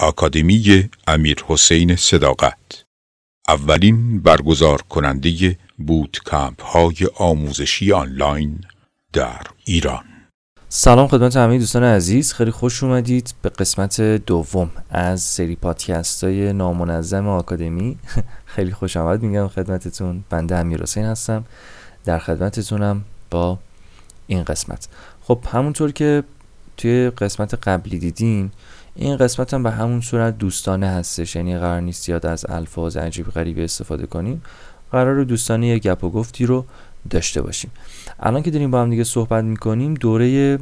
آکادمی امیر حسین صداقت. اولین برگزار کننده بود کمپ های آموزشی آنلاین در ایران. سلام خدمت همه دوستان عزیز خیلی خوش اومدید به قسمت دوم از سری پادکست های نامنظم آکادمی. خیلی خوش آمد میگم خدمتتون. بنده امیر حسین هستم. در خدمتتونم با این قسمت. خب همونطور که توی قسمت قبلی دیدین این قسمت هم به همون صورت دوستانه هستش. یعنی قرار نیست زیاد از الفاظ عجیب غریبی استفاده کنیم. قرار دوستانه یه گپ و گفتی رو داشته باشیم. الان که داریم با هم دیگه صحبت می‌کنیم دوره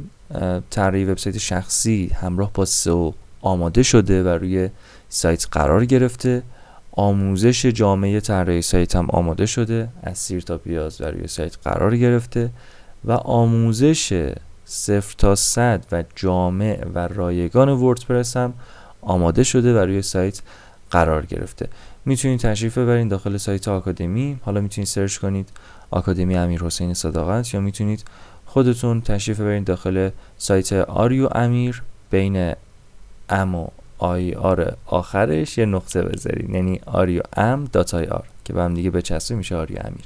طراحی وبسایت شخصی همراه با سئو آماده شده و روی سایت قرار گرفته. آموزش جامعه طراحی سایت هم آماده شده. از سیر تا پیاز و روی سایت قرار گرفته. و آموزش صفر تا صد و جامع و رایگان وردپرس هم آماده شده و روی سایت قرار گرفته. می‌تونید تشریف ببرید داخل سایت آکادمی. حالا می‌تونید search کنید آکادمی امیر حسین صداقت یا می‌تونید خودتون تشریف ببرید داخل سایت آریو امیر بین M و IR آخرش یه نقطه بذارید. یعنی آریو M dot IR که به هم دیگه بچسبه میشه آریو امیر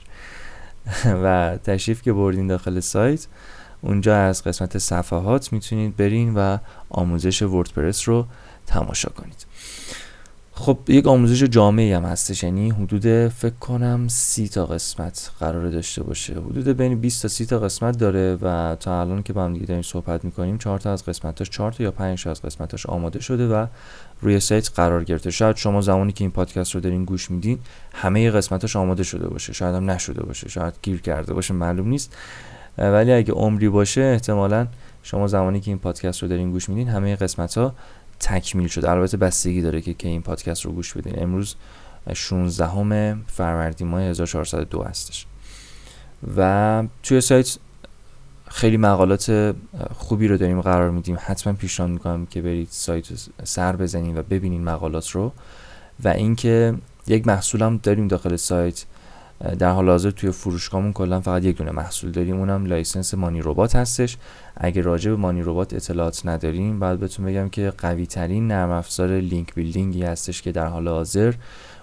و تشریف که بردین داخل سایت اونجا از قسمت صفحات می‌تونید برین و آموزش وردپرس رو تماشا کنید. خب یک آموزش جامعی هم هستش یعنی حدود فکر کنم سی تا قسمت قرار داشته باشه. حدود بین 20 تا 30 تا قسمت داره و تا الان که با هم دیگه داریم صحبت می‌کنیم چهار تا از قسمتاش چهار تا یا پنج تا از قسمتاش آماده شده و روی سایت قرار گرفته. شاید شما زمانی که این پادکست رو دارین گوش میدین همه قسمتاش آماده شده باشه. شاید هم نشده باشه. شاید گیر کرده باشه. معلوم نیست. ولی اگه عمری باشه احتمالا شما زمانی که این پادکست رو دارین گوش میدین همه قسمت ها تکمیل شده. البته بستگی داره که که این پادکست رو گوش بدین. امروز 16 فروردین ماه 1402 هستش. و توی سایت خیلی مقالات خوبی رو داریم قرار میدیم. حتما پیشنهاد می‌کنم که برید سایت سر بزنید و ببینید مقالات رو. و اینکه یک محصولم داریم داخل سایت. در حال حاضر توی فروشگاهمون کلا فقط یک دونه محصول داریم اونم license مانی ربات هستش. اگه راجع به مانی ربات اطلاعات نداریم بعد بهتون بگم که قوی ترین نرم افزار link building ی هستش که در حال حاضر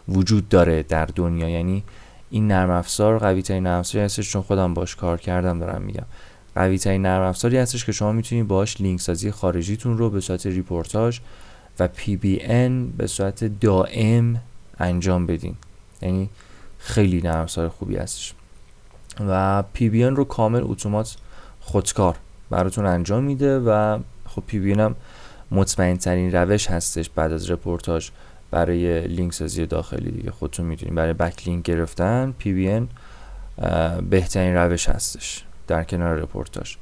وجود داره در دنیا. یعنی این نرم افزار قوی ترین نرم افزاری هستش چون خودم باش کار کردم دارم میگم. قوی ترین نرم افزاری هستش که شما می‌تونید باش لینک سازی خارجیتون رو به صورت ریپورتاج و PBN به صورت دائم انجام بدین. یعنی خیلی نرم افزار خوبی هستش. و PBN رو کامل اتومات خودکار براتون انجام میده و خب PBN هم مطمئن ترین روش هستش بعد از رپورتاج برای لینک سازی داخلی دیگه. خودتون می‌دونید برای backlink گرفتن PBN بهترین روش هستش در کنار رپورتاج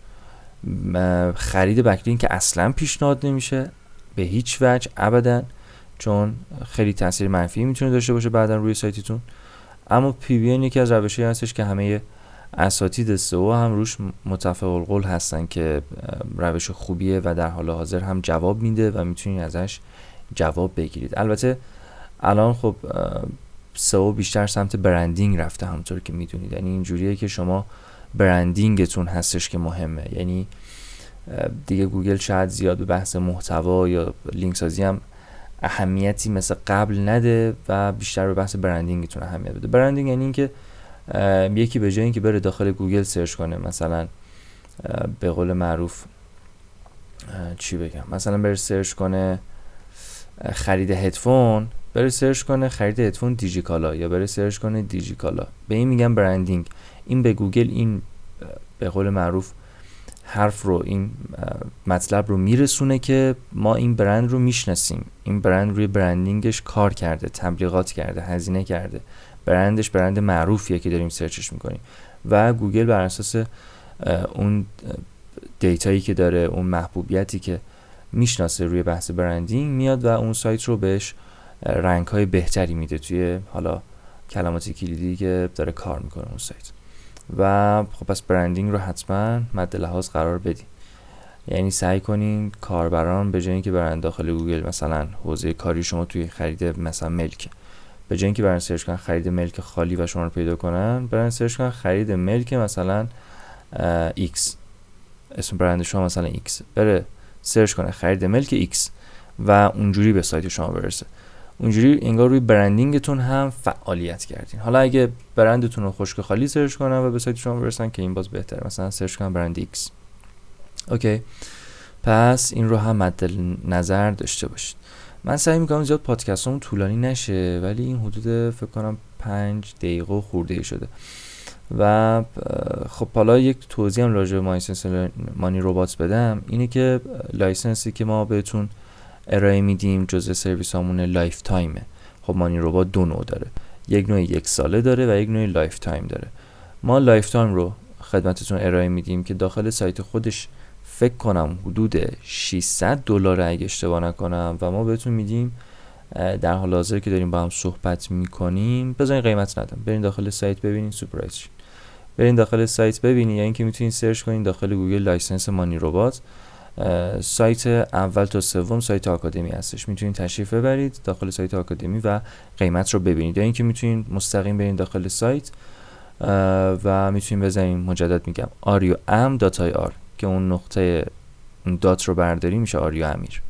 خرید بک لینک اصلا پیشنهاد نمیشه به هیچ وجه ابدا چون خیلی تاثیر منفی می‌تونه داشته باشه بعدا روی سایتتون. اما پی بی یکی از روشی هستش که همه اساتید سئو هم روش متفق القول هستن که روش خوبیه و در حال حاضر هم جواب میده و می‌تونید ازش جواب بگیرید. البته الان خب سئو بیشتر سمت برندینگ رفته همونطور که می‌دونید. یعنی اینجوریه که شما branding تون هستش که مهمه. یعنی دیگه گوگل شاید زیاد به بحث محتوا یا لینک سازی هم اهمیتی مثل قبل نده و بیشتر به بحث branding تون اهمیت بده. branding یعنی اینکه یکی به جای اینکه بره داخل گوگل search کنه مثلا به قول معروف چی بگم؟ مثلا بره search کنه خرید هدفون بره search کنه خرید هدفون دیجیکالا یا بره search کنه دیجیکالا. به این میگم branding. این به گوگل این به قول معروف حرف رو این مطلب رو میرسونه که ما این برند رو می‌شناسیم. این برند روی branding ش کار کرده تبلیغات کرده هزینه کرده. برندش برند معروفیه که داریم search ش می‌کنیم. و گوگل بر اساس اون data یی که داره اون محبوبیتی که می‌شناسه روی بحث branding میاد و اون سایت رو بهش rank های بهتری میده توی حالا کلمات کلیدی که داره کار می‌کنه اون سایت. و خب پس branding رو حتما مد لحاظ قرار بدین یعنی سعی کنین کاربران به جای اینکه برن داخل گوگل مثلا حوزه کاری شما توی خرید مثلا ملک به جای اینکه برن search کنن خرید ملک خالی و شما رو پیدا کنن برن search کنن خرید ملک مثلا X. اسم برند شما مثلا X. بره search کنه خرید ملک X و اونجوری به سایت شما برسه. اونجوری انگار روی branding تون هم فعالیت کردین. حالا اگه برندتون رو خشک خالی search کنن و به سایت شما برسن که این باز بهتره. مثلا search کنن برند X. OK. پس این رو هم مد نظر داشته باشید. من سعی می‌کنم زیاد پادکستمون طولانی نشه ولی این حدود فکر کنم پنج دقیقه خورده شده. و خب حالا یک توضیح هم راجع به Money Robot بدم. اینه که license ی که ما بهتون ارائه میدیم جزء سرویس همون lifetime ه خب Money Robot دو نوع داره. یک نوع یک ساله داره و یک نوع lifetime داره. ما lifetime رو خدمتتون ارائه میدیم که داخل سایت خودش فکر کنم حدود 600 دلار اگه اشتباه نکنم و ما بهتون میدیم در حال حاضر که داریم با هم صحبت می‌کنیم. بذارین قیمت ندم. برین داخل سایت ببینین سورپرایز برین داخل سایت ببینین. یا اینکه می‌تونین search کنین داخل گوگل license Money Robot. سایت اول تا سوم سایت آکادمی هستش. می‌تونید تشریف ببرید داخل سایت آکادمی و قیمت رو ببینید. یا اینکه می‌تونید مستقیم برید داخل سایت و می‌تونید بزنید مجدد میگم آریو ام dot R که اون نقطه dot رو برداری میشه آریو امیر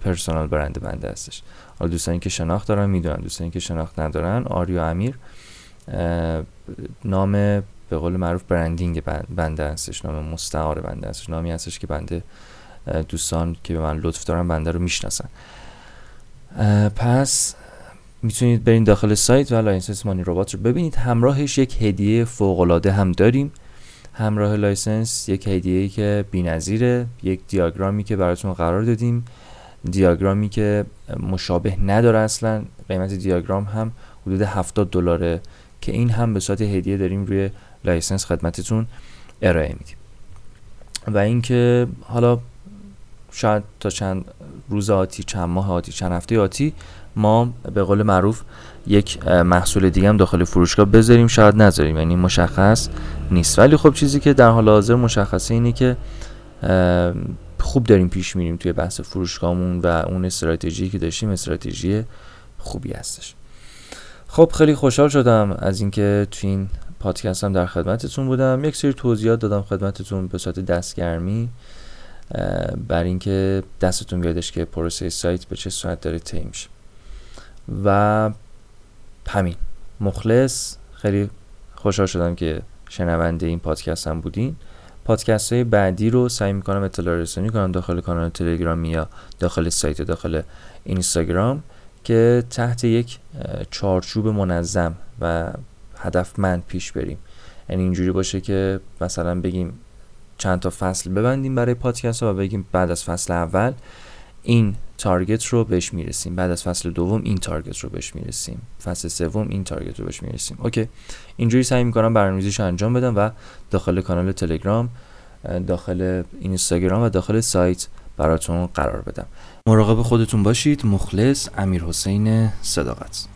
personal brand بنده هستش. حالا دوستانی که شناخت دارن می‌دونن دوستانی که شناخت ندارن آریو امیر نام به قول معروف branding بنده هستش نام مستعار بنده هستش. نامی هستش که بنده دوستان که به من لطف دارن بنده رو می‌شناسن. پس می‌تونید برین داخل سایت و license Money Robot رو ببینید. همراهش یک هدیه فوق العاده هم داریم. همراه license یک هدیه که بی‌نظیره یک دیاگرامی که براتون قرار دادیم. دیاگرامی که مشابه نداره اصلا. قیمت دیاگرام هم حدود 70 دلاره. که این هم به صورت هدیه داریم روی license خدمتتون ارائه میدیم. و اینکه حالا شاید تا چند روز آتی چند ماه آتی چند هفته آتی ما به قول معروف یک محصول دیگه هم داخل فروشگاه بذاریم شاید نذاریم. یعنی مشخص نیست. ولی خب چیزی که در حال حاضر مشخصه اینه که خوب داریم پیش میریم توی بحث فروشگاهمون و اون استراتژی که داشتیم استراتژی خوبی هستش. خب خیلی خوشحال شدم از اینکه تو این پادکست هم در خدمتتون بودم. یک سری توضیحات دادم خدمتتون به صورت دستگرمی بر اینکه دستتون بیادش که پروسه سایت به چه صورت داره طی و همین. مخلص. خیلی خوشحال شدم که شنونده این پادکست هم بودین. پادکست های بعدی رو سعی می‌کنم اطلاع رسانی کنم داخل کانال تلگرامی یا داخل سایت داخل اینستاگرام که تحت یک چارچوب منظم و هدفمند پیش بریم. یعنی اینجوری باشه که مثلا بگیم چند تا فصل ببندیم برای پادکست ها و بگیم بعد از فصل اول این target رو بهش می‌رسیم. بعد از فصل دوم این target رو بهش می‌رسیم. فصل سوم این target رو بهش می‌رسیم. okay. اینجوری سعی می‌کنم برنامه‌ریزیش انجام بدم و داخل کانال تلگرام داخل اینستاگرام و داخل سایت براتون قرار بدم. مراقب خودتون باشید. مخلص امیر حسین صداقت.